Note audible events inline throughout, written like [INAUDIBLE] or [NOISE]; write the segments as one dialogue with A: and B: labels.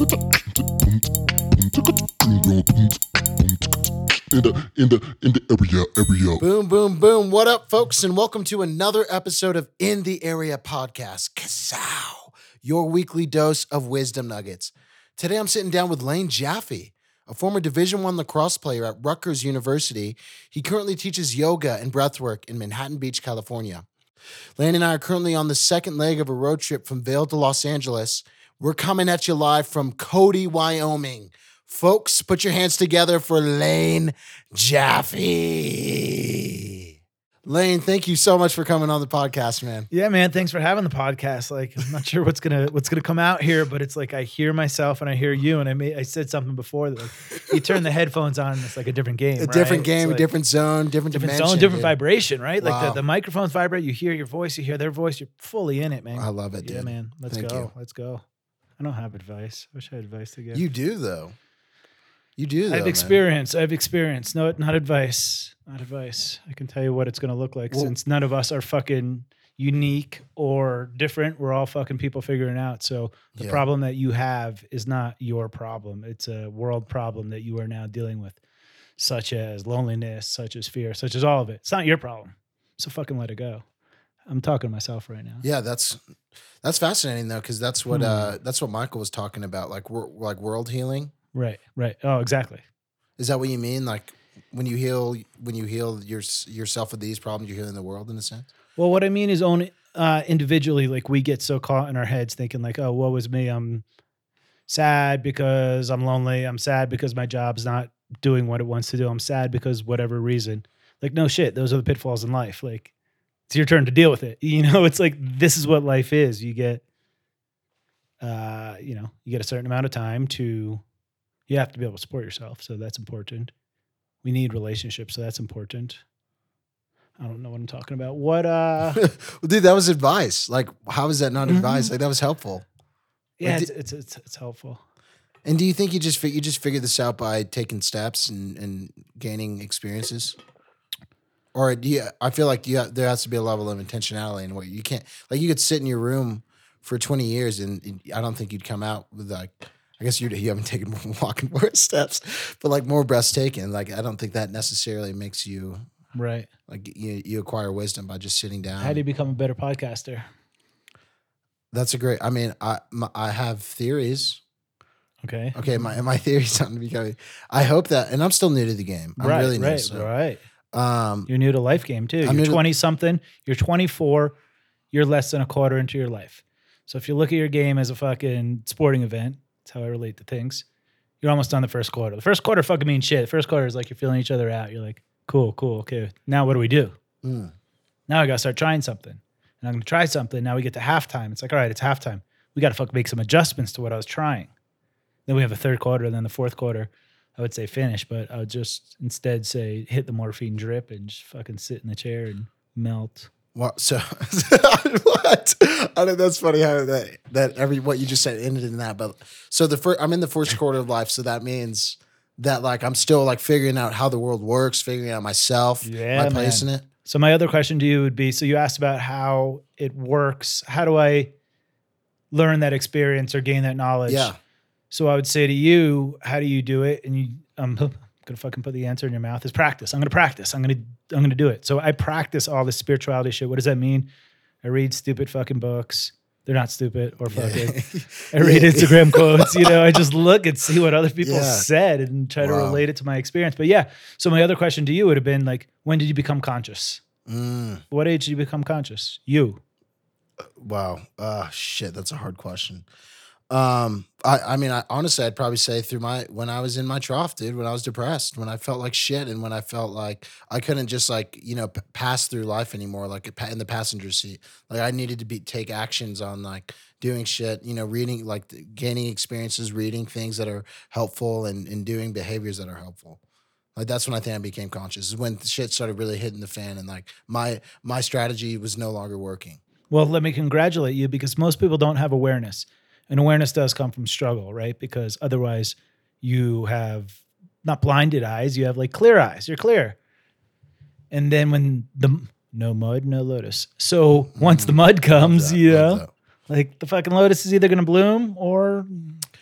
A: In the in the area area.
B: Boom, boom, boom. What up, folks? And welcome to another episode of In the Area Podcast. Kazow, your weekly dose of wisdom nuggets. Today I'm sitting down with Lane Jaffe, a former Division One lacrosse player at Rutgers University. He currently teaches yoga and breathwork in Manhattan Beach, California. Lane and I are currently on the second leg of a road trip from Vail to Los Angeles. We're coming at you live from Cody, Wyoming. Folks, put your hands together for Lane Jaffe. Lane, thank you so much for coming on the podcast, man.
C: Yeah, man. Thanks for having the podcast. Like, I'm not sure what's gonna what's gonna come out here, but it's like I hear myself and I hear you, and I made I said something before that like you turn the headphones on, and it's like a different game,
B: A different game,
C: It's
B: a
C: like
B: different zone, different,
C: different
B: dimension,
C: zone, different
B: dude.
C: vibration, right? Like the, the microphones vibrate, you hear your voice, you hear their voice, you're fully in it, man.
B: I love it,
C: yeah,
B: dude.
C: man. Let's
B: Thank
C: go.
B: you.
C: Let's go. I don't have advice. I wish I had advice to give.
B: You do though. You do. Though,
C: I have
B: man.
C: experience. I have experience. No, not advice. Not advice. I can tell you what it's going to look like
B: Well-
C: since none of us are fucking unique or different. We're all fucking people figuring out. So the
B: Yeah.
C: problem that you have is not your problem. It's a world problem that you are now dealing with, such as loneliness, such as fear, such as all of it. It's not your problem. So fucking let it go. I'm talking to myself right now.
B: Yeah, that's that's fascinating though, because that's what
C: Hmm.
B: uh that's what Michael was talking about, like wor- like world healing.
C: Right. Right. Oh, exactly.
B: Is that what you mean? Like when you heal, when you heal your, yourself with these problems, you're healing the world in a sense.
C: Well, what I mean is own uh, individually. Like we get so caught in our heads thinking like, oh, what was me? I'm sad because I'm lonely. I'm sad because my job's not doing what it wants to do. I'm sad because whatever reason. Like no shit. Those are the pitfalls in life. Like it's your turn to deal with it. [LAUGHS] You know, it's like this is what life is. You get, uh, you know, you get a certain amount of time to. You have to be able to support yourself, so that's important. We need relationships, so that's important. I don't know what I'm talking about. What uh
B: well, [LAUGHS] dude, that was advice. Like, how is that not
C: Mhm.
B: advice? Like that was helpful.
C: Yeah,
B: Like,
C: it's, it's it's it's helpful.
B: And do you think you just you just figured this out by taking steps and, and gaining experiences? Or do you? I feel like you there has to be a level of intentionality in what you can't. Like you could sit in your room for twenty years, and, and I don't think you'd come out with like. I guess you you haven't [LAUGHS] taken more walking more steps, but like more breaths taken. Like I don't think that necessarily makes you
C: Right.
B: like you you acquire wisdom by just sitting down.
C: How do you become a better podcaster?
B: That's a great. I mean, I my, I have theories.
C: Okay.
B: Okay, my my [LAUGHS] theories on becoming. I hope that, and I'm still new to the game. I'm
C: right,
B: really new.
C: right,
B: so,
C: right.
B: Um,
C: You're new to life game too.
B: I'm
C: You're
B: to-
C: 20 something. You're 24. You're less than a quarter into your life. So if you look at your game as a fucking sporting event, that's how I relate to things. You're almost done the first quarter. The first quarter fucking means shit. The first quarter is like you're feeling each other out. You're like, cool, cool, okay. Now what do we do?
B: mm,
C: Now I gotta start trying something. And I'm gonna try something. Now we get to halftime. It's like, all right, it's halftime. We gotta fuck make some adjustments to what I was trying. Then we have a third quarter, and then the fourth quarter. I would say finish, but I would just instead say hit the morphine drip and just fucking sit in the chair and melt.
B: What? so [LAUGHS] what? I know that's funny how that that every what you just said ended in that. But so the first, I'm in the first quarter of life, so that means that like I'm still like figuring out how the world works, figuring out myself,
C: Yeah,
B: my place in it.
C: So my other question to you would be: so you asked about how it works. How do I learn that experience or gain that knowledge?
B: Yeah.
C: So I would say to you, how do you do it? And you, [LAUGHS] I'm gonna fucking put the answer in your mouth. Is practice. I'm gonna practice. I'm gonna, I'm gonna do it. So I practice all this spirituality shit. What does that mean? I read stupid fucking books. They're not stupid or fucking. [LAUGHS] I read
B: Yeah.
C: Instagram quotes. You know, I just [LAUGHS] look and see what other people
B: Yeah.
C: said and try to relate it to my experience. But yeah. So my other question to you would have been like, when did you become conscious?
B: Mm,
C: What age did you become conscious? You.
B: wow. Uh shit, that's a hard question. Um, I, I mean, I honestly, I'd probably say through my when I was in my trough, dude, when I was depressed, when I felt like shit, and when I felt like I couldn't just like you know p- pass through life anymore, like in the passenger seat. Like I needed to be take actions on like doing shit, you know, reading like gaining experiences, reading things that are helpful, and and doing behaviors that are helpful. Like that's when I think I became conscious. Is when shit started really hitting the fan, and like my my strategy was no longer working.
C: Well, let me congratulate you because most people don't have awareness. And awareness does come from struggle, right? Because otherwise you have not blinded eyes, you have like clear eyes. You're clear. And then when the no mud, no lotus. So once the mud comes,
B: that,
C: you know, like the fucking lotus is either going to bloom or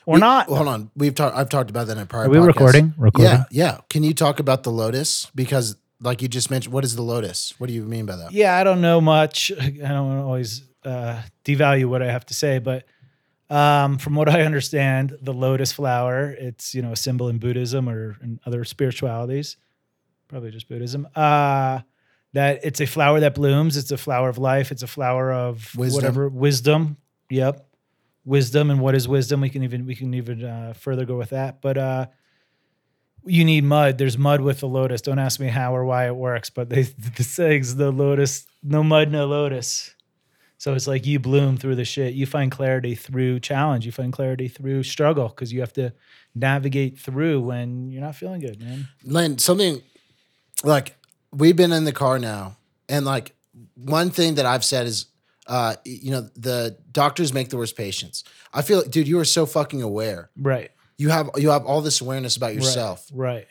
C: or
B: We-
C: not.
B: Hold on, we've talked. I've talked about that in a prior.
C: Are we
B: podcast.
C: recording? Recording.
B: Yeah, yeah. Can you talk about the Lotus? Because, like you just mentioned, what is the Lotus? What do you mean by that?
C: Yeah, I don't know much. [LAUGHS] I don't always uh, devalue what I have to say, but um, from what I understand, the lotus flower, it's you know a symbol in Buddhism or in other spiritualities, probably just Buddhism. Uh, that it's a flower that blooms. It's a flower of life. It's a flower of
B: Wisdom.
C: whatever wisdom. Yep, wisdom. And what is wisdom? We can even we can even uh, further go with that. But uh, you need mud. There's mud with the lotus. Don't ask me how or why it works, but they [LAUGHS] the sayings the lotus, no mud, no lotus. So it's like you bloom through the shit. You find clarity through challenge. You find clarity through struggle because you have to navigate through when you're not feeling good, man.
B: Lynn, something like we've been in the car now, and like one thing that I've said is, uh, you know, the doctors make the worst patients. I feel like, dude, you are so fucking aware.
C: Right.
B: You have you have all this awareness about yourself.
C: Right.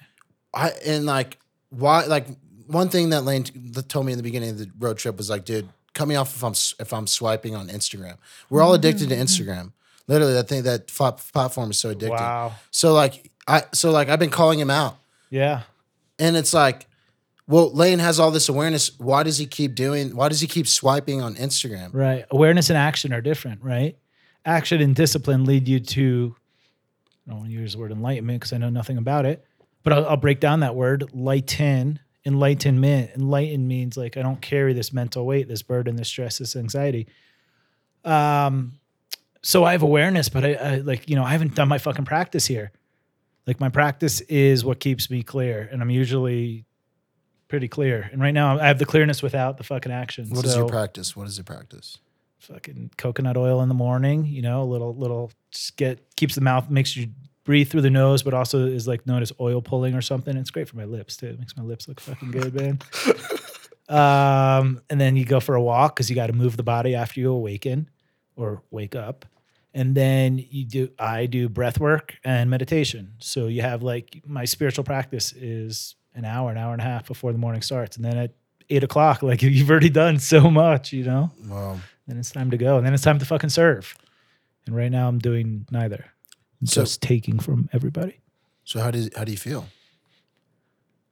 B: I and like why like one thing that Lane t- told me in the beginning of the road trip was like, dude, cut me off if I'm if I'm swiping on Instagram. We're all addicted to mm-hmm, mm-hmm. Instagram. Literally, that thing that fo- platform is so addictive.
C: Wow.
B: So like I so like I've been calling him out,
C: Yeah.
B: and it's like, well, Lane has all this awareness. Why does he keep doing? Why does he keep swiping on Instagram?
C: Right. Awareness and action are different, right? Action and discipline lead you to, I don't want to use the word enlightenment because I know nothing about it, but I'll, I'll break down that word lighten, enlightenment. enlightened means like I don't carry this mental weight, this burden, this stress, this anxiety. Um, so I have awareness, but I, I like, you know, I haven't done my fucking practice here. Like my practice is what keeps me clear, and I'm usually pretty clear. And right now I have the clearness without the fucking action.
B: What is
C: so,
B: your practice? What is your practice?
C: fucking coconut oil in the morning, you know, a little little just get keeps the mouth makes you breathe through the nose, but also is like known as oil pulling or something. It's great for my lips too. It makes my lips look fucking good, man. [LAUGHS] um, and then you go for a walk because you got to move the body after you awaken or wake up. And then you do I do breath work and meditation. So you have like my spiritual practice is an hour, an hour and a half before the morning starts. And then at eight o'clock, like [LAUGHS] you've already done so much, you know?
B: Wow.
C: then it's time to go, and then it's time to fucking serve. And right now, I'm doing neither.
B: So-
C: just taking from everybody.
B: So how do how do you feel?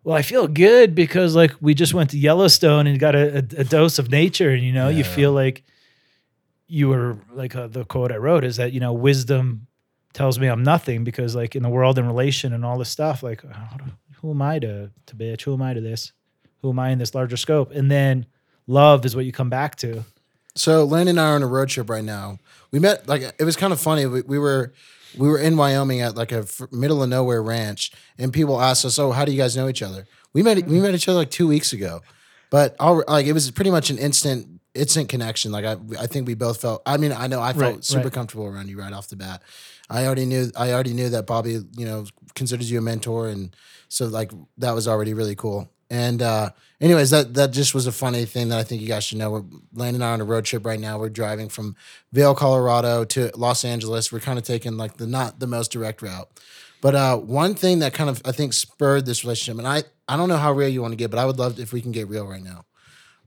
C: Well, I feel good because like we just went to Yellowstone and got a, a, a dose of nature, and you know, you
B: Yeah.
C: feel like you were like uh, the quote I wrote is that you know wisdom tells me I'm nothing because like in the world and relation and all this stuff, like who am I to to bitch? Who am I to this? Who am I in this larger scope? And then love is what you come back to.
B: So Lane and I are on a road trip right now. We met like it was kind of funny. We, we were we were in Wyoming at like a middle of nowhere ranch, and people asked us, "Oh, how do you guys know each other?" We met we mm-hmm. met each other like two weeks ago, but all, like it was pretty much an instant instant connection. Like I I think we both felt. I mean, I know I felt
C: Right,
B: super
C: right.
B: comfortable around you right off the bat. I already knew I already knew that Bobby you know considers you a mentor, and so like that was already really cool. And uh, anyways, that that just was a funny thing that I think you guys should know. We're Lane and I on a road trip right now. We're driving from Vail, Colorado to Los Angeles. We're kind of taking like the not the most direct route. But uh, one thing that kind of I think spurred this relationship, and I I don't know how real you want to get, but I would love if we can get real right now.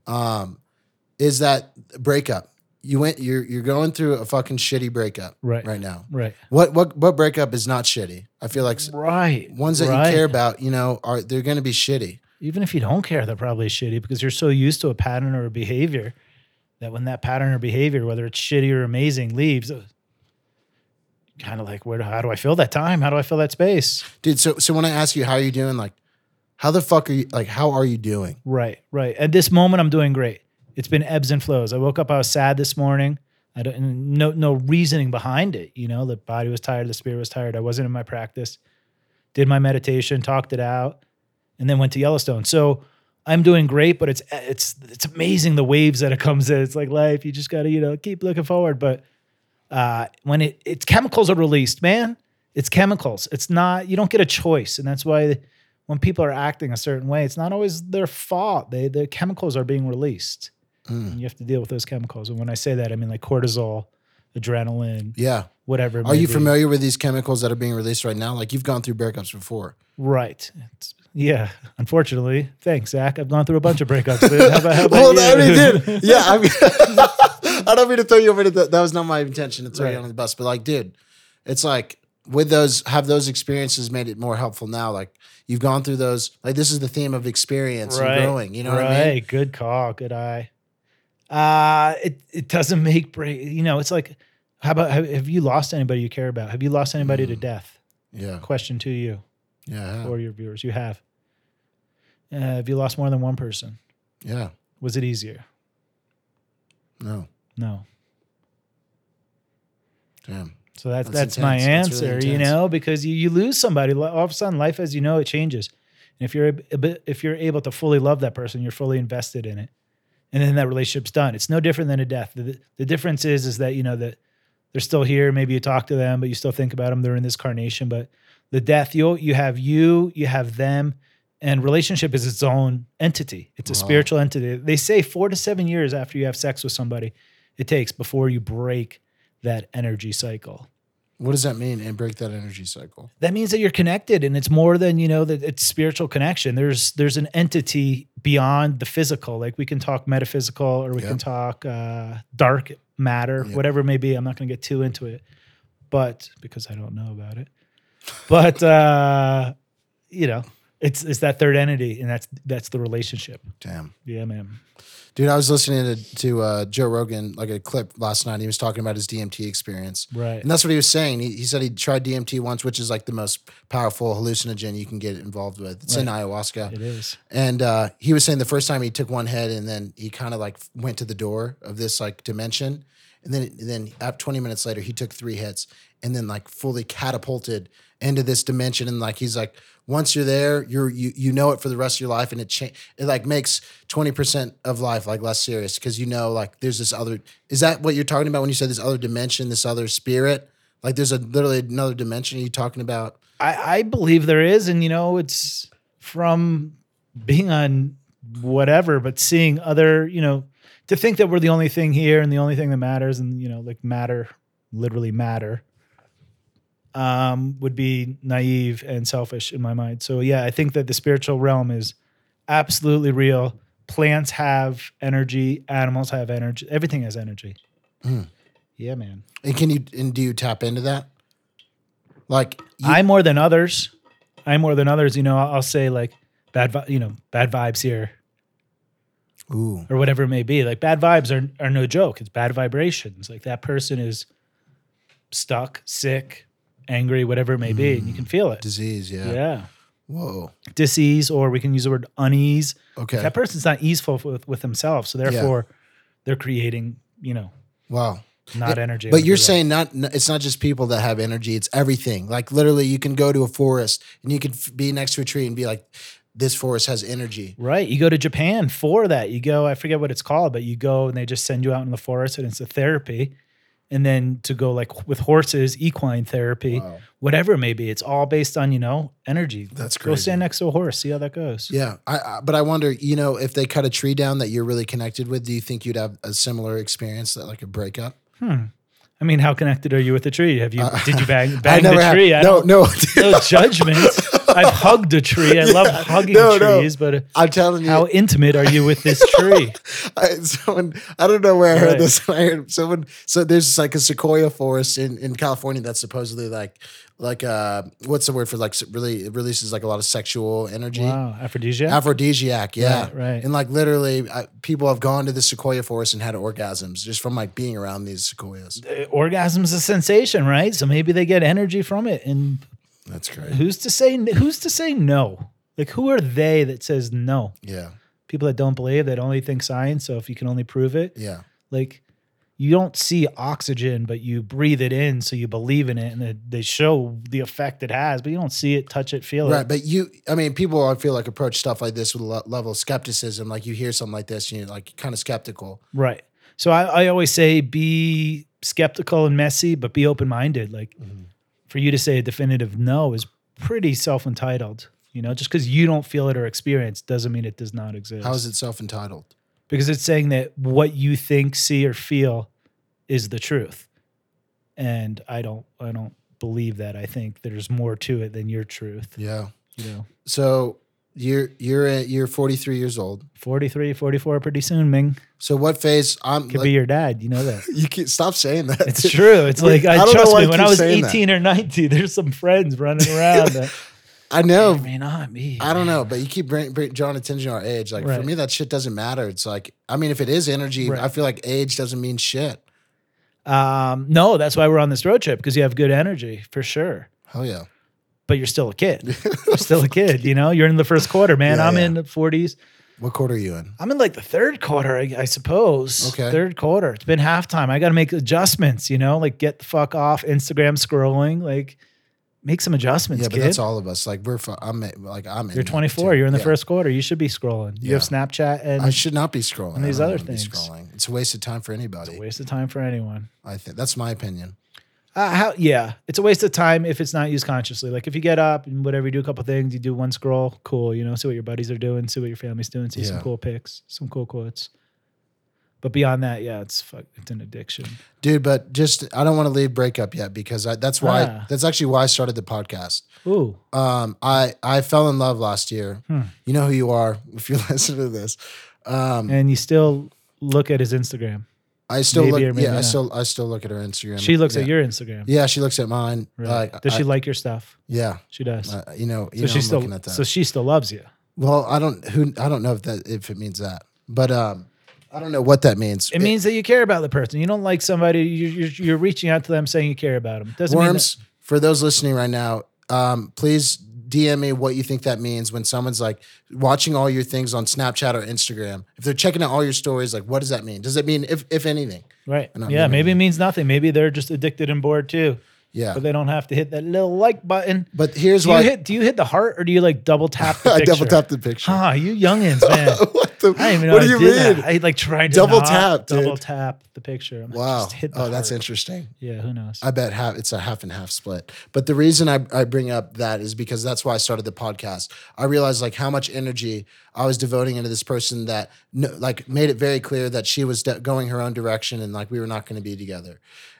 B: Um, is that breakup? You went you're you're going through a fucking shitty breakup
C: Right.
B: right now.
C: Right.
B: What what what breakup is not shitty? I feel like
C: Right.
B: ones that
C: right.
B: you care about, you know, are they're going to be shitty.
C: Even if you don't care, they're probably shitty because you're so used to a pattern or a behavior that when that pattern or behavior, whether it's shitty or amazing, leaves, uh, kind of like where? How do I fill that time? How do I fill that space?
B: Dude, so so when I ask you how are you doing, like how the fuck are you like how are you doing?
C: Right, right. At this moment, I'm doing great. It's been ebbs and flows. I woke up, I was sad this morning. I don't no no reasoning behind it. You know, the body was tired, the spirit was tired. I wasn't in my practice. Did my meditation, talked it out, and then went to Yellowstone. So I'm doing great, but it's it's it's amazing the waves that it comes in. It's like life. You just gotta, you know, keep looking forward. But uh when it it's chemicals are released, man. It's chemicals. It's not, you don't get a choice. And that's why when people are acting a certain way, it's not always their fault. They the chemicals are being released.
B: Mm.
C: And you have to deal with those chemicals. And when I say that, I mean like cortisol, adrenaline,
B: Yeah.
C: whatever.
B: Are you
C: be.
B: familiar with these chemicals that are being released right now? Like you've gone through breakups before.
C: Right. It's, yeah. Unfortunately, thanks, Zach. I've gone through a bunch of breakups. But how about, how about
B: well, I mean,
C: you?
B: dude, [LAUGHS] yeah. I mean, [LAUGHS] I don't mean to throw you over. To the, that was not my intention to throw you
C: Right.
B: on the bus, but like, dude, it's like with those have those experiences made it more helpful now? Like you've gone through those. Like this is the theme of experience and growing. You know
C: right.
B: what I mean?
C: Good call. Good eye. Uh it it doesn't make break. You know, it's like, how about have, have you lost anybody you care about? Have you lost anybody to
B: Mm.
C: death?
B: Yeah.
C: Question to you
B: Yeah.
C: or your viewers. You have. Uh, have you lost more than one person?
B: Yeah.
C: Was it easier?
B: No.
C: No.
B: Damn.
C: So that's
B: That's
C: that's, my
B: intense. That's really
C: answer, you
B: intense.
C: know, because you, you lose somebody. li- All of a sudden, life as you know it changes. And if you're a, a bit, if you're able to fully love that person, you're fully invested in it, and then that relationship's done. It's no different than a death. The, the difference is is that you know that they're still here. Maybe you talk to them, but you still think about them. They're in this carnation. But the death, you you have you, you have them, and relationship is its own entity. It's a
B: Wow.
C: spiritual entity. They say four to seven years after you have sex with somebody, it takes before you break that energy cycle.
B: What does that mean? And break that energy cycle.
C: that means that you're connected and it's more than you know that it's spiritual connection there's there's an entity beyond the physical like we can talk metaphysical or we
B: Yeah.
C: can talk uh, dark matter
B: Yeah.
C: whatever it may be i'm not going to get too into it but because i don't know about it but uh you know it's it's that third entity and that's that's the relationship
B: Damn.
C: yeah man
B: Dude, I was listening to, to uh, Joe Rogan, like a clip last night. He was talking about his DMT experience.
C: right
B: And that's what he was saying. He, he said he tried DMT once, which is like the most powerful hallucinogen you can get involved with. It's in ayahuasca.
C: it is
B: And uh, he was saying the first time he took one head and then he kind of like went to the door of this like dimension. And then, and then at 20 minutes later, he took three hits and then like fully catapulted into this dimension. And like, he's like, once you're there, you're, you, you know it for the rest of your life. And it cha- it like makes 20% of life like less serious. Cause you know, like there's this other, is that what you're talking about when you said this other dimension, this other spirit? Like there's a literally another dimension. Are you talking about?
C: I, I believe there is, and you know, it's from being on whatever, but seeing other, you know, to think that we're the only thing here and the only thing that matters, and you know, like matter, literally matter, um, would be naive and selfish in my mind. So yeah, I think that the spiritual realm is absolutely real. Plants have energy, animals have energy, everything has energy.
B: Mm.
C: Yeah, man.
B: And can you, and do you tap into that? Like, you,
C: I more than others. I more than others. You know, I'll, I'll say like bad, vi- you know, bad vibes here
B: ooh,
C: or whatever it may be. Like bad vibes are are no joke. It's bad vibrations. Like that person is stuck, sick, angry, whatever it may be, and you can mm. feel it.
B: disease. Yeah.
C: Yeah,
B: Whoa.
C: disease, or we can use the word unease.
B: Okay.
C: That person's not easeful with with themselves, so therefore they're creating, you know,
B: Wow.
C: not energy.
B: But you're saying not it's not just people that have energy, it's everything. Like literally you can go to a forest and you could f- be next to a tree and be like this forest has energy.
C: Right. You go to Japan for that. You go, I forget what it's called, but you go and they just send you out in the forest and it's a therapy. And then to go like with horses, equine therapy,
B: Wow.
C: whatever it may be. It's all based on, you know, energy.
B: That's
C: Go stand next to a horse, see how that goes.
B: Yeah, I, I but I wonder, you know, if they cut a tree down that you're really connected with, do you think you'd have a similar experience that like a breakup?
C: Hmm. I mean, how connected are you with the tree? Have you
B: Uh,
C: did you bang [LAUGHS] bang the
B: have-
C: tree? I
B: no, no, [LAUGHS]
C: no judgment. [LAUGHS] I've hugged a tree. I [LAUGHS] love hugging
B: no, no.
C: trees, but
B: I'm telling you,
C: how intimate are you with this tree? [LAUGHS]
B: I, someone I don't know where I heard
C: Right.
B: this. [LAUGHS] I heard someone so there's like a sequoia forest in, in California that's supposedly like like uh what's the word for like really it releases like a lot of sexual energy.
C: Wow, aphrodisiac.
B: Aphrodisiac, yeah,
C: Right, right.
B: And like literally, uh, people have gone to the sequoia forest and had orgasms just from like being around these sequoias.
C: Orgasm's a sensation, right? So maybe they get energy from it, and
B: That's great.
C: who's to say who's to say no like who are they that says no
B: Yeah,
C: people that don't believe that only think science so if you can only prove it
B: yeah,
C: like you don't see oxygen but you breathe it in so you believe in it and they- they show the effect it has but you don't see it touch it feel
B: right.
C: it Right,
B: But you, I mean, people I feel like approach stuff like this with a level of skepticism. Like you hear something like this, and you're like kind of skeptical.
C: right so I, I always say be skeptical and messy but be open-minded like mm-hmm. For you to say a definitive no is pretty self-entitled you know just because you don't feel it or experience doesn't mean it does not exist
B: How is it self entitled?
C: because it's saying that what you think, see, or feel is the truth. And I don't, I don't believe that. I think there's more to it than your truth.
B: Yeah.
C: You know,
B: So You're you're at, you're 43 years old.
C: 43, 44 pretty soon, Ming.
B: So what phase? I'm.
C: Could
B: like-
C: be your dad. You know that. [LAUGHS]
B: you can stop saying that.
C: It's true. It's [LAUGHS] like
B: I
C: I, trust me.
B: you
C: When I was
B: saying that.
C: 18 or 19, [LAUGHS] there's some friends running around. that,
B: I know.
C: Mean, not me.
B: I don't know, but you keep bring, bring, drawing attention to our age. Like for me, that shit doesn't matter. It's like, I mean, if it is energy,
C: Right.
B: I feel like age doesn't mean shit.
C: Um, no, that's why we're on this road trip because you have good energy for sure.
B: Hell yeah.
C: But you're still a kid. [LAUGHS] You're still a kid. You know, you're in the first quarter, man.
B: Yeah,
C: I'm
B: yeah.
C: in the 40s.
B: What quarter are you in?
C: I'm in like the third quarter, I, I suppose.
B: Okay.
C: Third quarter. It's been halftime. I got to make adjustments, you know, like get the fuck off Instagram scrolling, like make some adjustments,
B: yeah, but
C: kid.
B: that's all of us. Like we're, I'm like I'm. in
C: You're 24. You're in the
B: Yeah.
C: first quarter. You should be scrolling. You have Snapchat and
B: I should not be scrolling.
C: and these other things.
B: scrolling. It's a waste of time for anybody.
C: It's a waste of time for anyone.
B: I think that's my opinion.
C: Uh, how? Yeah, it's a waste of time if it's not used consciously. Like if you get up and whatever you do, a couple things, you do one scroll, cool. You know, see what your buddies are doing, see what your family's doing, see some cool pics, some cool quotes. But beyond that, yeah, it's fuck, it's an addiction.
B: Dude, but just I don't want to leave breakup yet because I, that's why
C: Ah.
B: that's actually why I started the podcast.
C: Ooh,
B: Um, I I fell in love last year.
C: Hmm.
B: You know who you are [LAUGHS] if you [LAUGHS] listen to this. Um,
C: and you still look at his Instagram.
B: I still
C: maybe or
B: look.
C: maybe
B: Yeah, I
C: not.
B: still I still look at her Instagram.
C: She looks
B: yeah.
C: at your Instagram.
B: Yeah, she looks at mine. Like,
C: does she like your stuff?
B: Yeah,
C: She does.
B: uh, you know, you
C: so
B: know,
C: she
B: I'm
C: still
B: looking at that.
C: so she still loves you.
B: well, I don't who I don't know if that if it means that, but um, I don't know what that means.
C: It means that you care about the person. You don't like somebody. You're, you're, you're reaching out to them saying you care about them. Doesn't mean
B: worms for those listening right now. Um, please DM me what you think that means when someone's like watching all your things on Snapchat or Instagram. If they're checking out all your stories, like what does that mean? Does it mean if if anything?
C: Right. Yeah. Maybe it mm. means nothing. Maybe they're just addicted and bored too,
B: Yeah,
C: but they don't have to hit that little like button.
B: but here's
C: Do you
B: why
C: hit? Do you hit the heart or do you like double tap the [LAUGHS]
B: I
C: picture?
B: double tapped the picture.
C: Ah, you youngins, [LAUGHS] man.
B: what the?
C: I didn't even know
B: what do you mean?
C: that. I like tried to
B: Double
C: not
B: tap, dude.
C: double tap the picture. I'm like,
B: Wow.
C: just hit the
B: Oh, that's
C: heart.
B: interesting.
C: Yeah. Who knows?
B: I bet half it's a half and half split. But the reason I, I bring up that is because that's why I started the podcast. I realized like how much energy I was devoting into this person that like made it very clear that she was de- going her own direction and like we were not going to be together.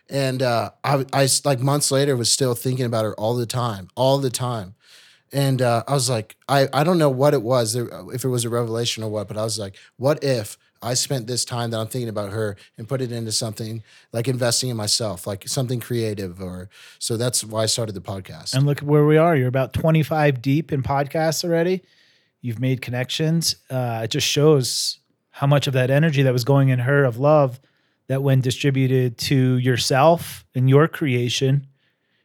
B: And uh, I, I like months later was still thinking about her all the time, all the time. And uh, I was like, I, I don't know what it was, if it was a revelation or what, but I was like, what if I spent this time that I'm thinking about her and put it into something like investing in myself, like something creative or so that's why I started the podcast.
C: And look where we are. You're about 25 deep in podcasts already. You've made connections. Uh, it just shows how much of that energy that was going in her of love that when distributed to yourself and your creation,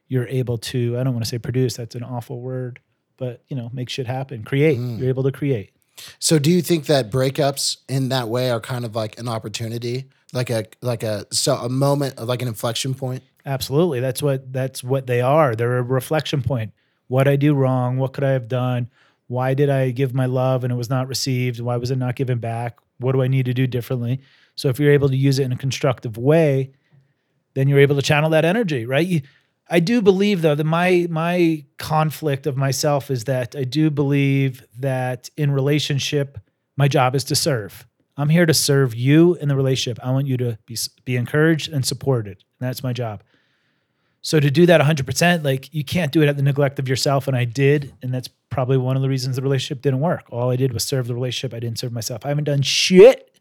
C: you're able to, I don't want to say produce, that's an awful word, but you know, make shit happen. Create. You're able to create.
B: so do you think that breakups in that way are kind of like an opportunity, like a like a so a moment of like an inflection point?
C: Absolutely. That's what that's what they are. They're a reflection point. What I do wrong, what could I have done? Why did I give my love and it was not received? Why was it not given back? What do I need to do differently? So if you're able to use it in a constructive way, then you're able to channel that energy, right? You, I do believe though that my my conflict of myself is that I do believe that in relationship my job is to serve. I'm here to serve you in the relationship. I want you to be be encouraged and supported. And that's my job. So to do that 100%, like you can't do it at the neglect of yourself and I did, and that's probably one of the reasons the relationship didn't work. All I did was serve the relationship. I didn't serve myself. I haven't done shit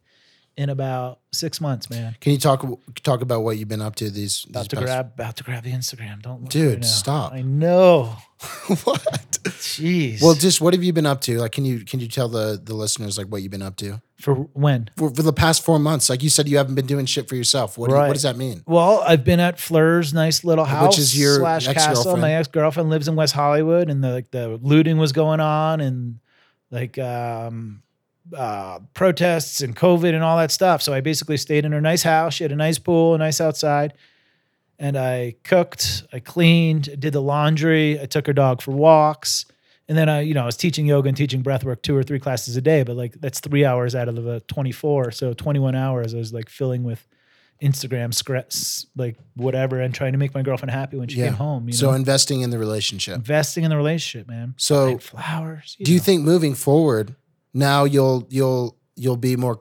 C: in about 6 months, man.
B: Can you talk talk about what you've been up to these, these
C: About to
B: past-
C: grab about to grab the Instagram. Don't look
B: Dude,
C: right
B: stop.
C: I know. [LAUGHS]
B: what?
C: Jeez.
B: Well, just what have you been up to? Like, can you can you tell the the listeners like what you've been up to
C: for when?
B: for, for the past four months? Like you said, you haven't been doing shit for yourself. What do you- what does that mean?
C: Well, I've been at Fleur's nice little house,
B: Which is your
C: slash castle.
B: ex-girlfriend.
C: My ex girlfriend lives in West Hollywood, and the like the looting was going on, and like um, uh, protests and COVID and all that stuff. So I basically stayed in her nice house. She had a nice pool, a nice outside, and I cooked, I cleaned, did the laundry. I took her dog for walks. And then I, you know, I was teaching yoga and teaching breath work two or three classes a day, but like that's three hours out of the 24. So 21 hours I was like filling with Instagram scripts, like whatever, and trying to make my girlfriend happy when she
B: Yeah.
C: came home. You
B: So
C: know,
B: investing in the relationship.
C: investing in the relationship, man.
B: So
C: flowers.
B: do you think moving forward now you'll you'll you'll be more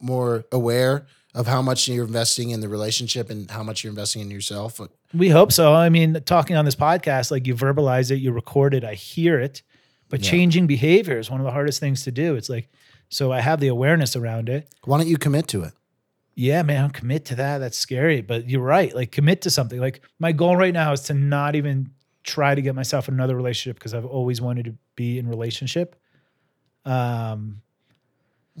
B: more aware of how much you're investing in the relationship and how much you're investing in yourself?
C: We hope so. I mean, talking on this podcast, like you verbalize it, you record it, I hear it. But
B: Yeah.
C: changing behavior is one of the hardest things to do. It's like, so I have the awareness around it.
B: Why don't you commit to it?
C: Yeah, man, commit to that. That's scary. But you're right. Like, commit to something. Like, my goal right now is to not even try to get myself in another relationship because I've always wanted to be in relationship. Um,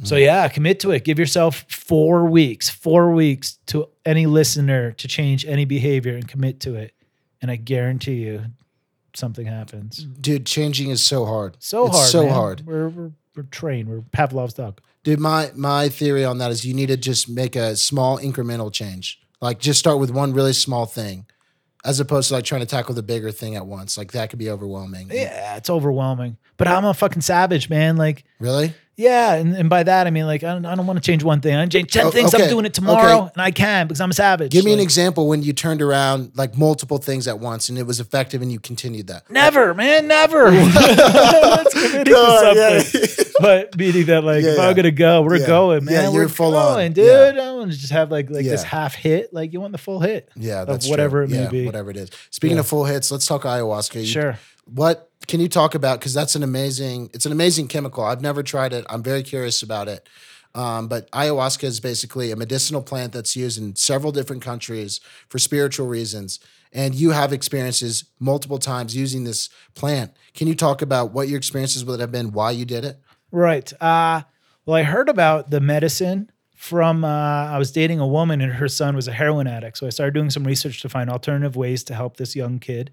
C: so yeah, commit to it. Give yourself four weeks, four weeks to any listener to change any behavior and commit to it. And I guarantee you something happens.
B: Dude, changing is so hard.
C: So
B: It's
C: hard.
B: So
C: man.
B: hard.
C: We're, we're, we're trained. We're Pavlov's dog.
B: Dude, my my theory on that is you need to just make a small incremental change. Like just start with one really small thing, as opposed to like trying to tackle the bigger thing at once. Like that could be overwhelming.
C: Yeah, it's overwhelming. But I'm a fucking savage, man. Like,
B: Really?
C: Yeah, and, and by that I mean like I don't, I don't want to change one thing. I change ten things.
B: okay,
C: I'm doing it tomorrow,
B: okay.
C: and I can because I'm a savage.
B: Give me an example when you turned around like multiple things at once and it was effective and you continued that.
C: Never, man, never. [LAUGHS] [LAUGHS] That's committing to
B: God, yeah. [LAUGHS]
C: But meaning that, like, if
B: Yeah.
C: I'm gonna go, we're
B: Yeah.
C: going, man.
B: Yeah,
C: we're
B: you're full on.
C: going,
B: Yeah.
C: dude. I don't want to just have like like this half hit. Like, you want the full hit.
B: Yeah, that's
C: whatever
B: true.
C: it may
B: yeah,
C: be.
B: Whatever it is. Speaking
C: Yeah.
B: of full hits, let's talk ayahuasca. You-
C: Sure.
B: What can you talk about? Because that's an amazing. It's an amazing chemical. I've never tried it. I'm very curious about it. Um, but ayahuasca is basically a medicinal plant that's used in several different countries for spiritual reasons. And you have experiences multiple times using this plant. Can you talk about what your experiences with it have been? Why you did it?
C: Right. Uh, well, I heard about the medicine from uh, I was dating a woman and her son was a heroin addict. So I started doing some research to find alternative ways to help this young kid.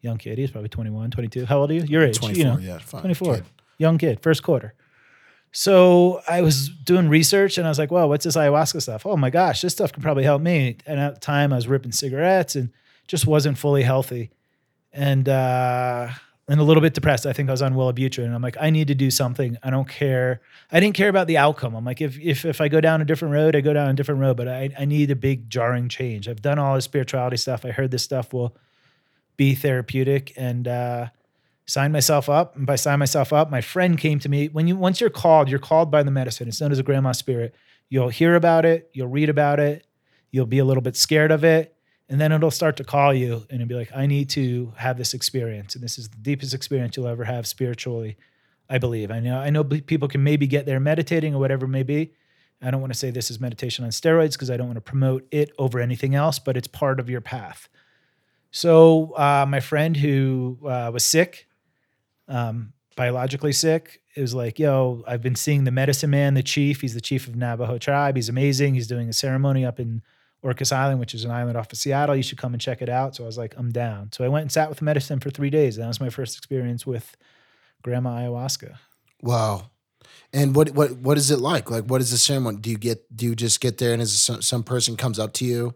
C: Young kid, he's probably 21, 22. How old are you? Your age.
B: Twenty
C: you
B: four.
C: know.
B: yeah, fine.
C: 24
B: Kid.
C: young kid first quarter so i was doing research and i was like well what's this ayahuasca stuff oh my gosh this stuff could probably help me and at the time i was ripping cigarettes and just wasn't fully healthy and uh and a little bit depressed i think i was on wellbutrin and i'm like i need to do something i don't care i didn't care about the outcome i'm like if if, if i go down a different road i go down a different road but I, I need a big jarring change i've done all the spirituality stuff i heard this stuff will be therapeutic and uh signed myself up. And by sign myself up, my friend came to me. When you once you're called, you're called by the medicine. It's known as a grandma spirit. You'll hear about it, you'll read about it, you'll be a little bit scared of it, and then it'll start to call you and it'll be like, I need to have this experience. And this is the deepest experience you'll ever have spiritually, I believe. I know I know people can maybe get there meditating or whatever it may be. I don't want to say this is meditation on steroids because I don't want to promote it over anything else, but it's part of your path. So uh, my friend who uh, was sick, um, biologically sick, was like, yo, I've been seeing the medicine man, the chief. He's the chief of Navajo tribe. He's amazing. He's doing a ceremony up in Orcas Island, which is an island off of Seattle. You should come and check it out. So I was like, I'm down. So I went and sat with the medicine for three days. And that was my first experience with grandma ayahuasca.
B: Wow. And what what what is it like? Like, what is the ceremony? Do you get do you just get there and is some some person comes up to you?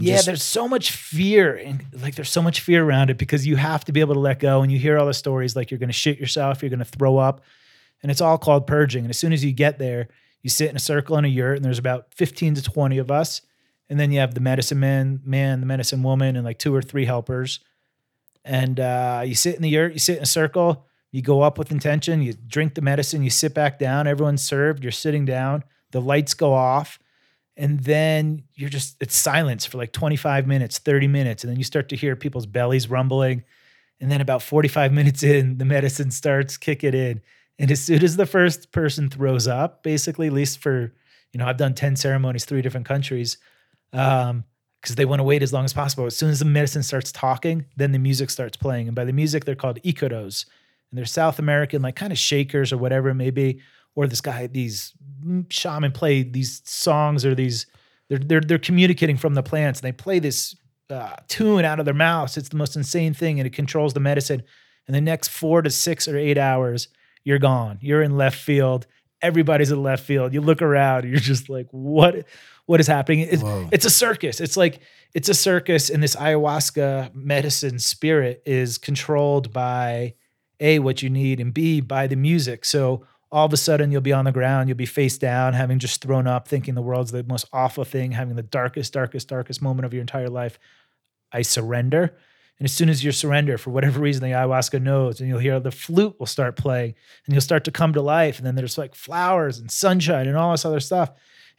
C: Yeah,
B: just-
C: there's so much fear and like there's so much fear around it because you have to be able to let go and you hear all the stories like you're going to shit yourself, you're going to throw up, and it's all called purging. And as soon as you get there, you sit in a circle in a yurt and there's about 15 to 20 of us, and then you have the medicine man, man, the medicine woman, and like two or three helpers, and uh, you sit in the yurt, you sit in a circle, you go up with intention, you drink the medicine, you sit back down, everyone's served, you're sitting down, the lights go off and then you're just it's silence for like 25 minutes 30 minutes and then you start to hear people's bellies rumbling. And then about 45 minutes in the medicine starts kicking in. And as soon as the first person throws up basically at least for you know i've done 10 ceremonies three different countries um because they want to wait as long as possible. As soon as the medicine starts talking then the music starts playing. And by the music they're called icaros and they're south american like kind of shakers or whatever it may be or this guy these shaman play these songs or these they're they're they're communicating from the plants and they play this uh, tune out of their mouths. It's the most insane thing, and it controls the medicine. And the next four to six or eight hours, you're gone. You're in left field. Everybody's in left field. You look around, you're just like, what? What is happening? It's, it's a circus. It's like it's a circus, and this ayahuasca medicine spirit is controlled by a what you need, and b by the music. So all of a sudden you'll be on the ground, you'll be face down, having just thrown up, thinking the world's the most awful thing, having the darkest, darkest, darkest moment of your entire life. I surrender. And as soon as you surrender, for whatever reason, the ayahuasca knows, and you'll hear the flute will start playing, and you'll start to come to life. And then there's like flowers and sunshine and all this other stuff.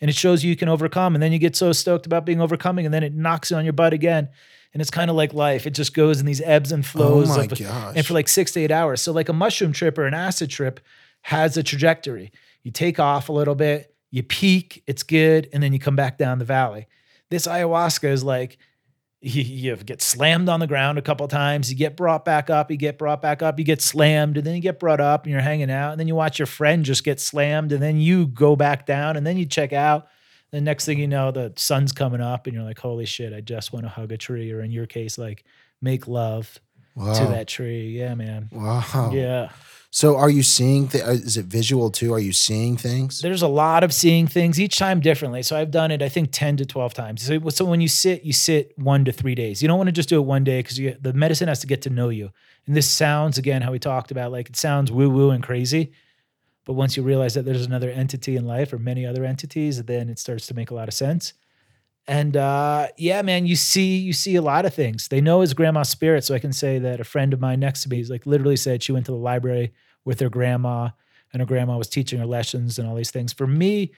C: and it shows you you can overcome. And then you get so stoked about being overcoming, and then it knocks you on your butt again. And it's kind of like life. It just goes in these ebbs and oh flows.
B: Oh my
C: of,
B: gosh.
C: And for like six to eight hours. So like a mushroom trip or an acid trip has a trajectory. You take off a little bit, you peak, it's good, and then you come back down the valley. This ayahuasca is like [LAUGHS] you, you get slammed on the ground a couple times, you get brought back up, you get brought back up, you get slammed, and then you get brought up and you're hanging out, and then you watch your friend just get slammed, and then you go back down, and then you check out. The next thing you know, the sun's coming up, and you're like, "Holy shit! I just want to hug a tree," or in your case, like make love
B: wow.
C: to that tree. Yeah, man.
B: Wow.
C: Yeah.
B: So are you seeing? Th- uh, is it visual too? Are you seeing things?
C: There's a lot of seeing things each time differently. So I've done it, I think, 10 to 12 times. So, so when you sit, you sit one to three days. You don't want to just do it one day because the medicine has to get to know you. And this sounds, again, how we talked about, like it sounds woo woo and crazy. But once you realize that there's another entity in life or many other entities, then it starts to make a lot of sense. And uh, yeah, man, you see, you see a lot of things. They know his grandma's spirit, so I can say that a friend of mine next to me is like literally said she went to the library with her grandma, and her grandma was teaching her lessons and all these things. For me,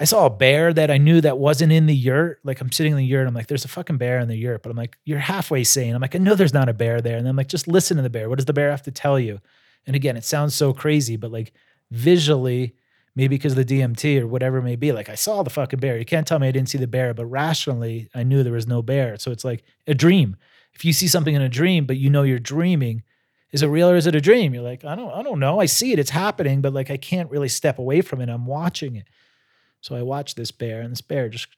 C: I saw a bear that I knew that wasn't in the yurt. Like I'm sitting in the yurt, I'm like, there's a fucking bear in the yurt, but I'm like, you're halfway sane. I'm like, I know there's not a bear there, and I'm like, just listen to the bear. What does the bear have to tell you? And again, it sounds so crazy, but like visually, maybe because of the DMT or whatever it may be. Like I saw the fucking bear. You can't tell me I didn't see the bear, but rationally, I knew there was no bear. So it's like a dream. If you see something in a dream, but you know you're dreaming, is it real or is it a dream? You're like, I don't, I don't know. I see it, it's happening, but like I can't really step away from it. I'm watching it. So I watched this bear, and this bear just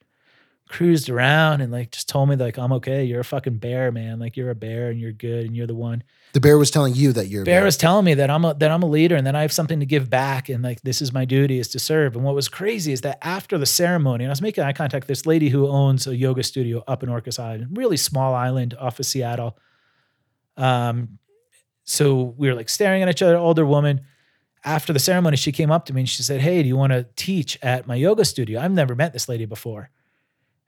C: cruised around and like just told me like I'm okay. You're a fucking bear, man. Like you're a bear and you're good and you're the one.
B: The bear was telling you that you're. a
C: Bear
B: bear.
C: was telling me that I'm a that I'm a leader and that I have something to give back and like this is my duty is to serve. And what was crazy is that after the ceremony, and I was making eye contact with this lady who owns a yoga studio up in Orcas Island, really small island off of Seattle. Um, so we were like staring at each other, older woman. After the ceremony, she came up to me and she said, Hey, do you want to teach at my yoga studio? I've never met this lady before.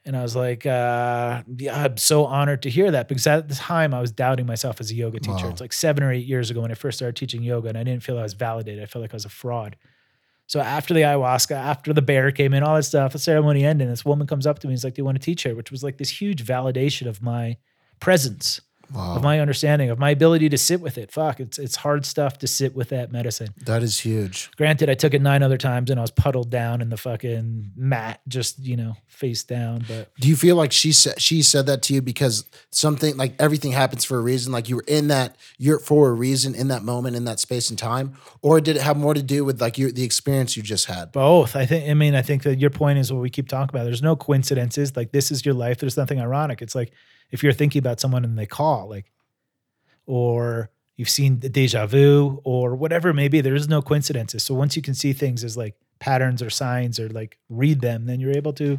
C: And I was like, uh, yeah, I'm so honored to hear that because at the time I was doubting myself as a yoga teacher.
B: Wow.
C: It's like seven or eight years ago when I first started teaching yoga, and I didn't feel I was validated. I felt like I was a fraud. So after the ayahuasca, after the bear came in, all that stuff, the ceremony ended, and this woman comes up to me and is like, Do you want to teach her? Which was like this huge validation of my presence,
B: Wow.
C: of my understanding, of my ability to sit with it. Fuck, it's it's hard stuff to sit with that medicine.
B: that is huge.
C: Granted, I took it nine other times and I was puddled down in the fucking mat, just you know, face down. But
B: Do you feel like she said she said that to you because something like everything happens for a reason? Like you were in that you're for a reason in that moment in that space and time, or did it have more to do with like your the experience you just had?
C: both, I think. I mean, I think that your point is what we keep talking about. There's no coincidences. Like this is your life. There's nothing ironic. It's like if you're thinking about someone and they call, like, or you've seen the deja vu or whatever it may be. There is no coincidences. So once you can see things as like patterns or signs or like read them, then you're able to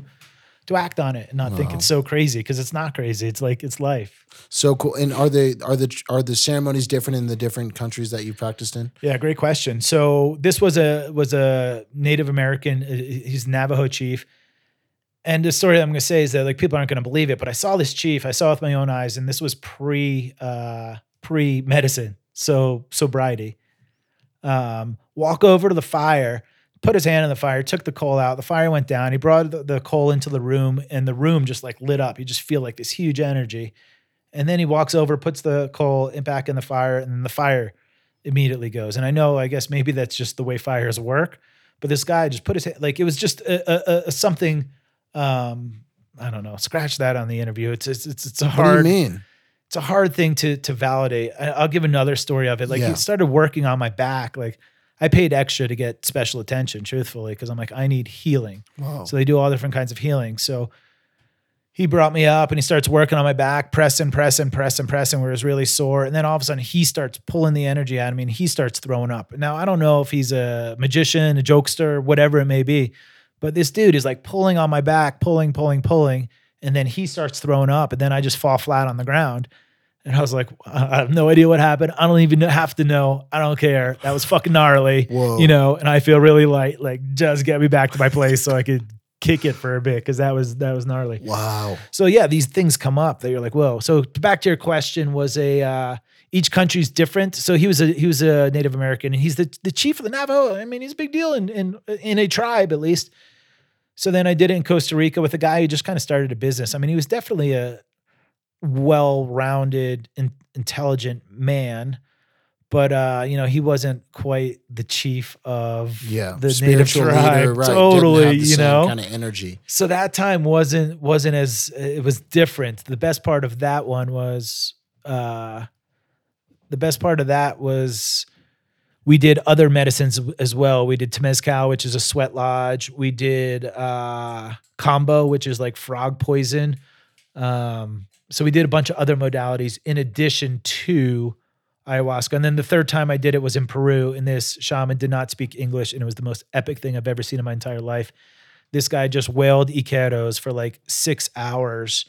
C: to act on it and not think it's so crazy because it's not crazy. It's like it's life.
B: So cool. And are the are the are the ceremonies different in the different countries that you practiced in?
C: Yeah, great question. So this was a was a Native American. uh, He's Navajo chief. And the story I'm going to say is that like people aren't going to believe it, but I saw this chief. I saw it with my own eyes, and this was pre uh, pre medicine, so sobriety. Um, walk over to the fire, put his hand in the fire, took the coal out. The fire went down. He brought the, the coal into the room, and the room just like lit up. You just feel like this huge energy. And then he walks over, puts the coal in, back in the fire, and the fire immediately goes. And I know, I guess maybe that's just the way fires work. But this guy just put his hand, like it was just a, a, a something. Um, I don't know. Scratch that on the interview. It's it's it's, it's a
B: What do you
C: hard
B: mean?
C: it's a hard thing to to validate. I, I'll give another story of it. Like
B: Yeah.
C: he started working on my back. Like I paid extra to get special attention, truthfully, because I'm like I need healing.
B: Wow.
C: So they do all different kinds of healing. So he brought me up and he starts working on my back, pressing, pressing, pressing, pressing, where it was really sore. And then all of a sudden he starts pulling the energy out of me and he starts throwing up. Now I don't know if he's a magician, a jokester, whatever it may be, but this dude is like pulling on my back, pulling, pulling, pulling. And then he starts throwing up. And then I just fall flat on the ground. And I was like, I have no idea what happened. I don't even have to know. I don't care. That was fucking gnarly
B: Whoa.
C: you know, and I feel really light. Like, just get me back to my place so I could kick it for a bit because that was that was gnarly.
B: Wow.
C: So yeah, these things come up that you're like, whoa. So back to your question, was a uh, each country's different. So he was a he was a Native American, and he's the the chief of the Navajo. I mean, he's a big deal in in in a tribe at least. So then I did it in Costa Rica with a guy who just kind of started a business. I mean, he was definitely a well-rounded, in, intelligent man, but uh, you know, he wasn't quite the chief of
B: Yeah,
C: the native tribe. Totally, you know.
B: kind of energy.
C: So that time wasn't wasn't as it was different. The best part of that one was uh the best part of that was we did other medicines as well. We did Temazcal, which is a sweat lodge. We did uh kambo, which is like frog poison. Um so we did a bunch of other modalities in addition to ayahuasca. And then the third time I did it was in Peru, and this shaman did not speak English, and it was the most epic thing I've ever seen in my entire life. This guy just wailed icaros for like six hours.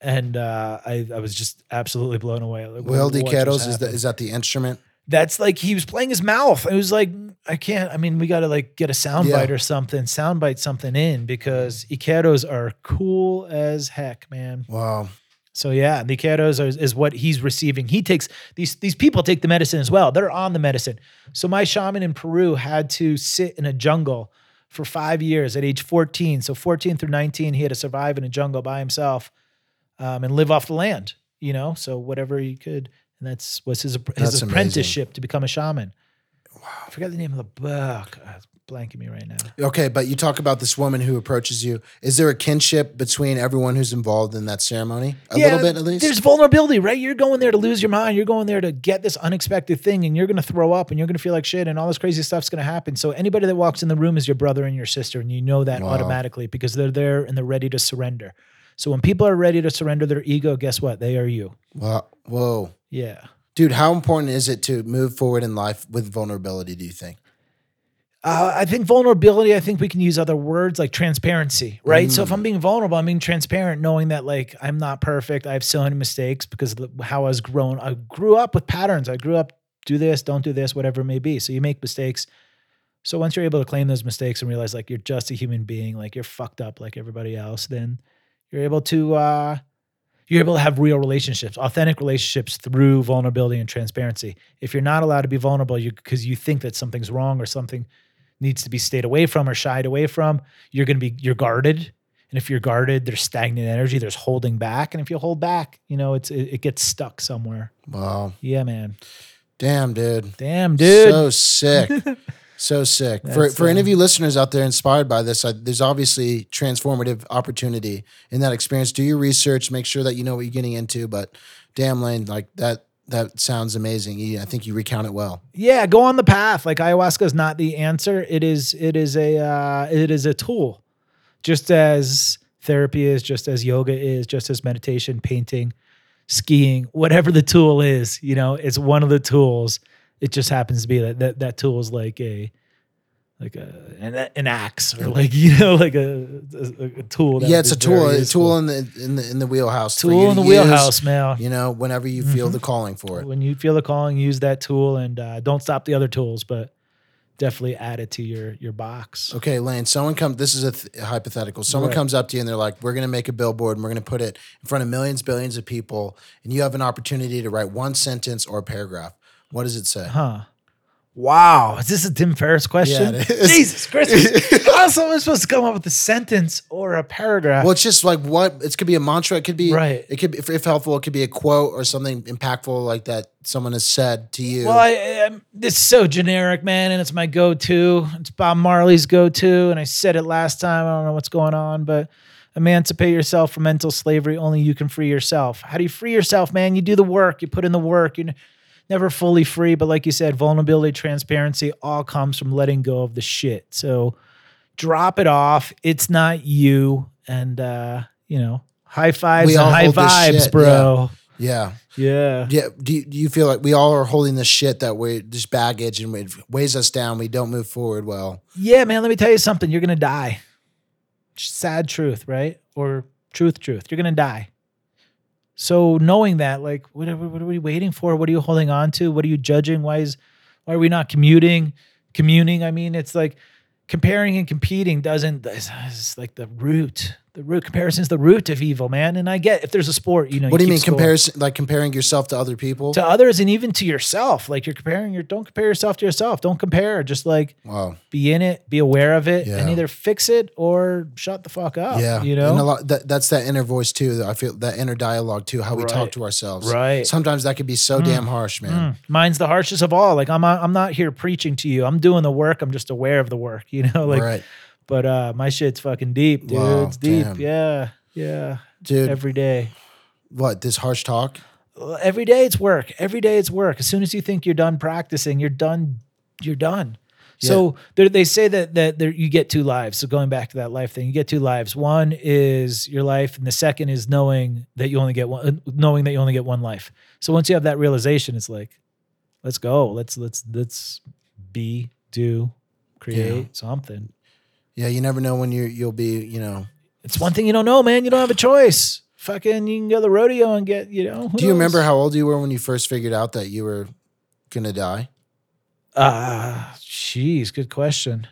C: And uh, I, I was just absolutely blown away. Like,
B: Will
C: what just
B: Kettles is that is that the instrument?
C: That's like he was playing his mouth. It was like I can't. I mean, we got to like get a soundbite
B: Yeah.
C: or something, soundbite something in because icaros are cool as heck, man.
B: Wow.
C: So yeah, the icaros is, is what he's receiving. He takes these these people take the medicine as well. They're on the medicine. So my shaman in Peru had to sit in a jungle for five years at age 14. So 14 through 19, he had to survive in a jungle by himself um, and live off the land. You know, so whatever he could, and that's was his his
B: That's amazing.
C: apprenticeship to become a shaman. Wow, I forgot the name of the book. Uh, it's blanking me right now.
B: Okay, but you talk about this woman who approaches you. Is there a kinship between everyone who's involved in that ceremony? A
C: Yeah,
B: little bit at least.
C: There's vulnerability, right? You're going there to lose your mind. You're going there to get this unexpected thing, and you're going to throw up, and you're going to feel like shit, and all this crazy stuff's going to happen. So anybody that walks in the room is your brother and your sister, and you know that
B: Wow.
C: automatically because they're there and they're ready to surrender. So when people are ready to surrender their ego, guess what? They are you.
B: Wow. Whoa.
C: Yeah.
B: Dude, how important is it to move forward in life with vulnerability, do you think?
C: Uh, I think vulnerability. I think we can use other words like transparency, right? So if I'm being vulnerable, I'm being transparent, knowing that like I'm not perfect. I have so many mistakes because of how I was grown. I grew up with patterns. I grew up do this, don't do this, whatever it may be. So you make mistakes. So once you're able to claim those mistakes and realize like you're just a human being, like you're fucked up like everybody else, then you're able to uh, you're able to have real relationships, authentic relationships through vulnerability and transparency. If you're not allowed to be vulnerable, you because you think that something's wrong or something needs to be stayed away from or shied away from, you're going to be you're guarded. And if you're guarded, there's stagnant energy, there's holding back, and if you hold back, you know, it's it, it gets stuck somewhere.
B: Wow.
C: Yeah, man.
B: Damn, dude.
C: Damn, dude.
B: So sick. [LAUGHS] so sick. For for any of you listeners out there inspired by this, I, there's obviously transformative opportunity in that experience. Do your research, make sure that you know what you're getting into. But damn, Lane, like that that sounds amazing. I think you recount it well.
C: yeah, go on the path. Like ayahuasca is not the answer. It is it is a uh, it is a tool, just as therapy is, just as yoga is, just as meditation, painting, skiing, whatever the tool is. You know, it's one of the tools. It just happens to be that that, that tool is like a like a an, an axe or like [LAUGHS] you know like a, a, a tool. that
B: yeah, it's a tool. A tool in the in the in the wheelhouse.
C: tool in the
B: use,
C: wheelhouse, man.
B: You know, whenever you feel
C: Mhm.
B: the calling for it.
C: when you feel the calling, use that tool and uh, don't stop the other tools, but definitely add it to your your box.
B: Okay, Lane. Someone come. This is a, th- a hypothetical. Someone
C: Right.
B: comes up to you and they're like, "We're going to make a billboard and we're going to put it in front of millions, billions of people, and you have an opportunity to write one sentence or a paragraph. What does it say?"
C: Huh. Wow. Is this a Tim Ferriss question?
B: it is.
C: Jesus Christ. [LAUGHS] How else am I supposed to come up with a sentence or a paragraph?
B: Well, it's just like what it could be a mantra. It could be
C: Right.
B: It could, be, if, if helpful, it could be a quote or something impactful like that someone has said to you.
C: Well, I, am this is so generic, man, and it's my go-to. It's Bob Marley's go-to, and I said it last time. I don't know what's going on, but emancipate yourself from mental slavery. Only you can free yourself. How do you free yourself, man? You do the work. You put in the work. You're n- never fully free, but like you said, vulnerability, transparency, all comes from letting go of the shit. So drop it off. It's not you, and uh, you know, high fives
B: We
C: and
B: all
C: high vibes,
B: shit,
C: bro.
B: yeah,
C: Yeah.
B: yeah. Do you, do you feel like we all are holding this shit that we this baggage and it weighs us down? We don't move forward well.
C: Yeah, man, let me tell you something. You're going to die. Sad truth, right? Or truth, truth. You're going to die. So knowing that, like, what are, what are we waiting for? What are you holding on to? What are you judging? Why is, why are we not commuting? Communing. I mean, it's like comparing and competing doesn't, it's like the root, the root comparison is the root of evil, man. And I get if there's a sport, you know.
B: What do you mean
C: score.
B: comparison? Like comparing yourself to other people?
C: to others and even to yourself? Like you're comparing your. Don't compare yourself to yourself. Don't compare. Just like
B: wow.
C: be in it, be aware of it,
B: Yeah.
C: and either fix it or shut the fuck up.
B: Yeah,
C: you
B: and a
C: know.
B: lot, that, that's that inner voice too. I feel that inner dialogue too. How we talk to ourselves.
C: Right.
B: Sometimes that could be so damn harsh, man.
C: Mm, mine's the harshest of all. Like I'm, I'm not here preaching to you. I'm doing the work. I'm just aware of the work. You know, [LAUGHS] like.
B: right,
C: But uh, my shit's fucking deep, dude.
B: Wow,
C: it's deep.
B: damn.
C: Yeah, yeah.
B: dude.
C: Every day.
B: what this harsh talk?
C: Every day it's work. Every day it's work. As soon as you think you're done practicing, you're done. You're done. So there- they say that that there, you get two lives. So going back to that life thing, you get two lives. One is your life, and the second is knowing that you only get one. Knowing that you only get one life. So once you have that realization, it's like, let's go. Let's let's let's be, do, create something.
B: Yeah, you never know when you you'll be. You know.
C: It's one thing you don't know, man. You don't have a choice. Fucking, you can go to the rodeo and get, you know.
B: Do you remember how old you were when you first figured out that you were gonna die?
C: Ah, jeez, good question.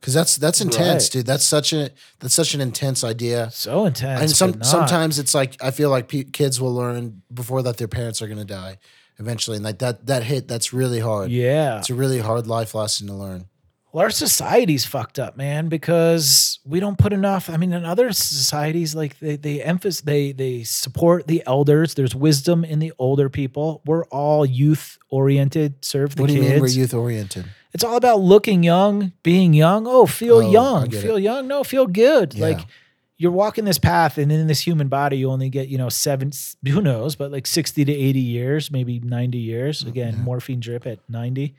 B: Because that's that's intense,
C: Right.
B: dude. That's such a that's such an intense idea.
C: So intense.
B: and some sometimes it's like I feel like pe- kids will learn before that their parents are gonna die eventually, and like that that hit that's really hard.
C: yeah.
B: It's a really hard life lesson to learn.
C: Well, our society's fucked up, man, because we don't put enough. I mean, in other societies, like they they emphasize they they support the elders. There's wisdom in the older people. We're all youth oriented. Serve the kids.
B: what do you mean we're youth oriented?
C: It's all about looking young, being young. Oh, feel
B: Oh,
C: young, feel young. No, feel good.
B: Yeah.
C: Like you're walking this path, and in this human body, you only get you know seven. Who knows? But like sixty to eighty years, maybe ninety years. Oh, Again, morphine drip at ninety.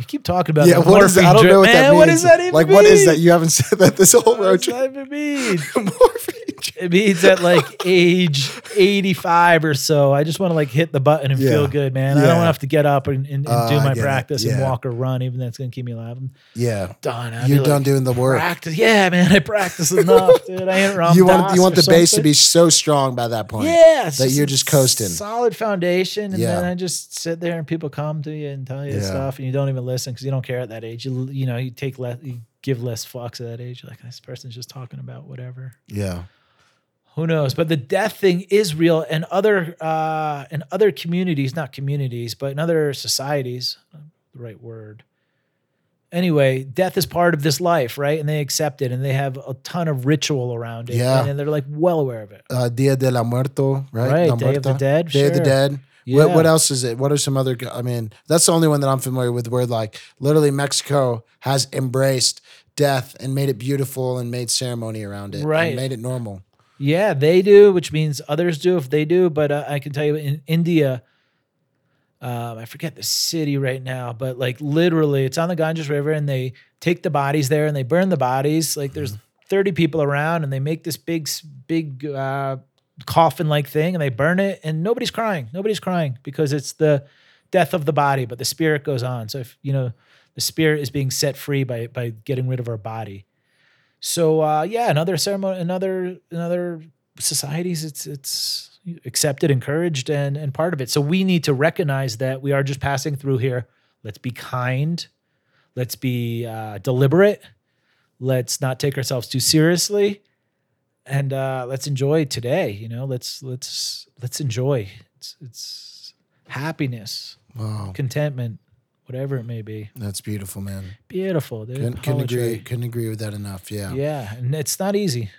C: You keep talking about
B: Yeah, what is that? I don't know what
C: drip.
B: that
C: Man,
B: means.
C: What does that even
B: like?
C: mean?
B: What is that? You haven't [LAUGHS] said that this whole
C: What
B: road
C: does
B: trip.
C: that even mean? [LAUGHS]
B: Morphine.
C: It means at like age 85 or so, I just want to like hit the button and
B: Yeah.
C: feel good, man. I don't want to have to get up and, and, and
B: Uh,
C: do my practice and walk or run, even that's going to keep me alive. I'm
B: Yeah,
C: done. I'd
B: you're
C: like,
B: done doing the work.
C: Practice. Yeah, man. I practice enough, [LAUGHS] dude. I ain't Ram
B: You want you want the base to be so strong by that point.
C: Yeah,
B: that you're just coasting.
C: Solid foundation, and
B: Yeah.
C: then I just sit there and people come to you and tell you
B: Yeah.
C: stuff, and you don't even listen because you don't care at that age. You you know you take less, you give less fucks at that age. You're like this person's just talking about whatever.
B: Yeah.
C: Who knows? But the death thing is real, and other uh, in other communities, not communities, but in other societies, the right word. Anyway, death is part of this life, right? And they accept it, and they have a ton of ritual around it.
B: Yeah.
C: and, they're like well aware of it.
B: Uh, Dia de la Muerto, right?
C: Right, Day of the Dead,
B: Day of the. Dead.
C: Yeah.
B: What, what else is it? What are some other? I mean, that's the only one that I'm familiar with. Where like literally Mexico has embraced death and made it beautiful and made ceremony around it, and
C: Right.
B: made it normal.
C: Yeah, they do, which means others do if they do. But uh, I can tell you in India, um, I forget the city right now, but like literally, it's on the Ganges River, and they take the bodies there and they burn the bodies. Like there's 30 people around, and they make this big, big uh, coffin-like thing, and they burn it, and nobody's crying. Nobody's crying because it's the death of the body, but the spirit goes on. So if you know, the spirit is being set free by by getting rid of our body. So uh, yeah, another ceremony, another another societies, it's it's accepted, encouraged, and and part of it. So we need to recognize that we are just passing through here. Let's be kind. Let's be uh, deliberate. Let's not take ourselves too seriously, and uh, let's enjoy today. You know, let's let's let's enjoy. It's it's happiness,
B: Wow,
C: contentment, whatever it may be.
B: that's beautiful, man.
C: Beautiful.
B: Couldn't, couldn't agree. Couldn't agree with that enough. Yeah.
C: Yeah, and it's not easy.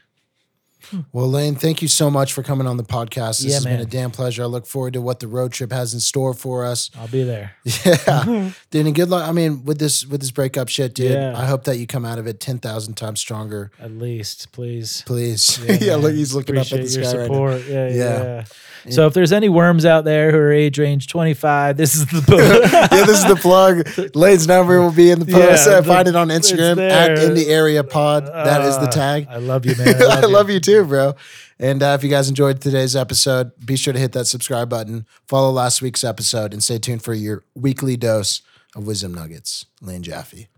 B: Well, Lane, thank you so much for coming on the podcast. This
C: Yeah,
B: has been a damn pleasure. I look forward to what the road trip has in store for us.
C: I'll be there. [LAUGHS]
B: Yeah, [LAUGHS] dude, and good luck. I mean, with this with this breakup shit, dude.
C: Yeah.
B: I hope that you come out of it ten thousand times stronger.
C: At least, please.
B: Please. Yeah, [LAUGHS]
C: man.
B: look, he's looking
C: Appreciate
B: up at the
C: your
B: sky right now.
C: support. Yeah, yeah,
B: Yeah.
C: yeah. So if there's any worms out there who are age range 25, this is the
B: yeah, this is the plug. Lane's number will be in the post.
C: Yeah,
B: Uh, Find it on Instagram at in the area pod. that is the
C: Uh,
B: tag.
C: I love you, man.
B: I love you too, bro. And uh, if you guys enjoyed today's episode, be sure to hit that subscribe button, follow last week's episode, and stay tuned for your weekly dose of wisdom nuggets. Lane Jaffe.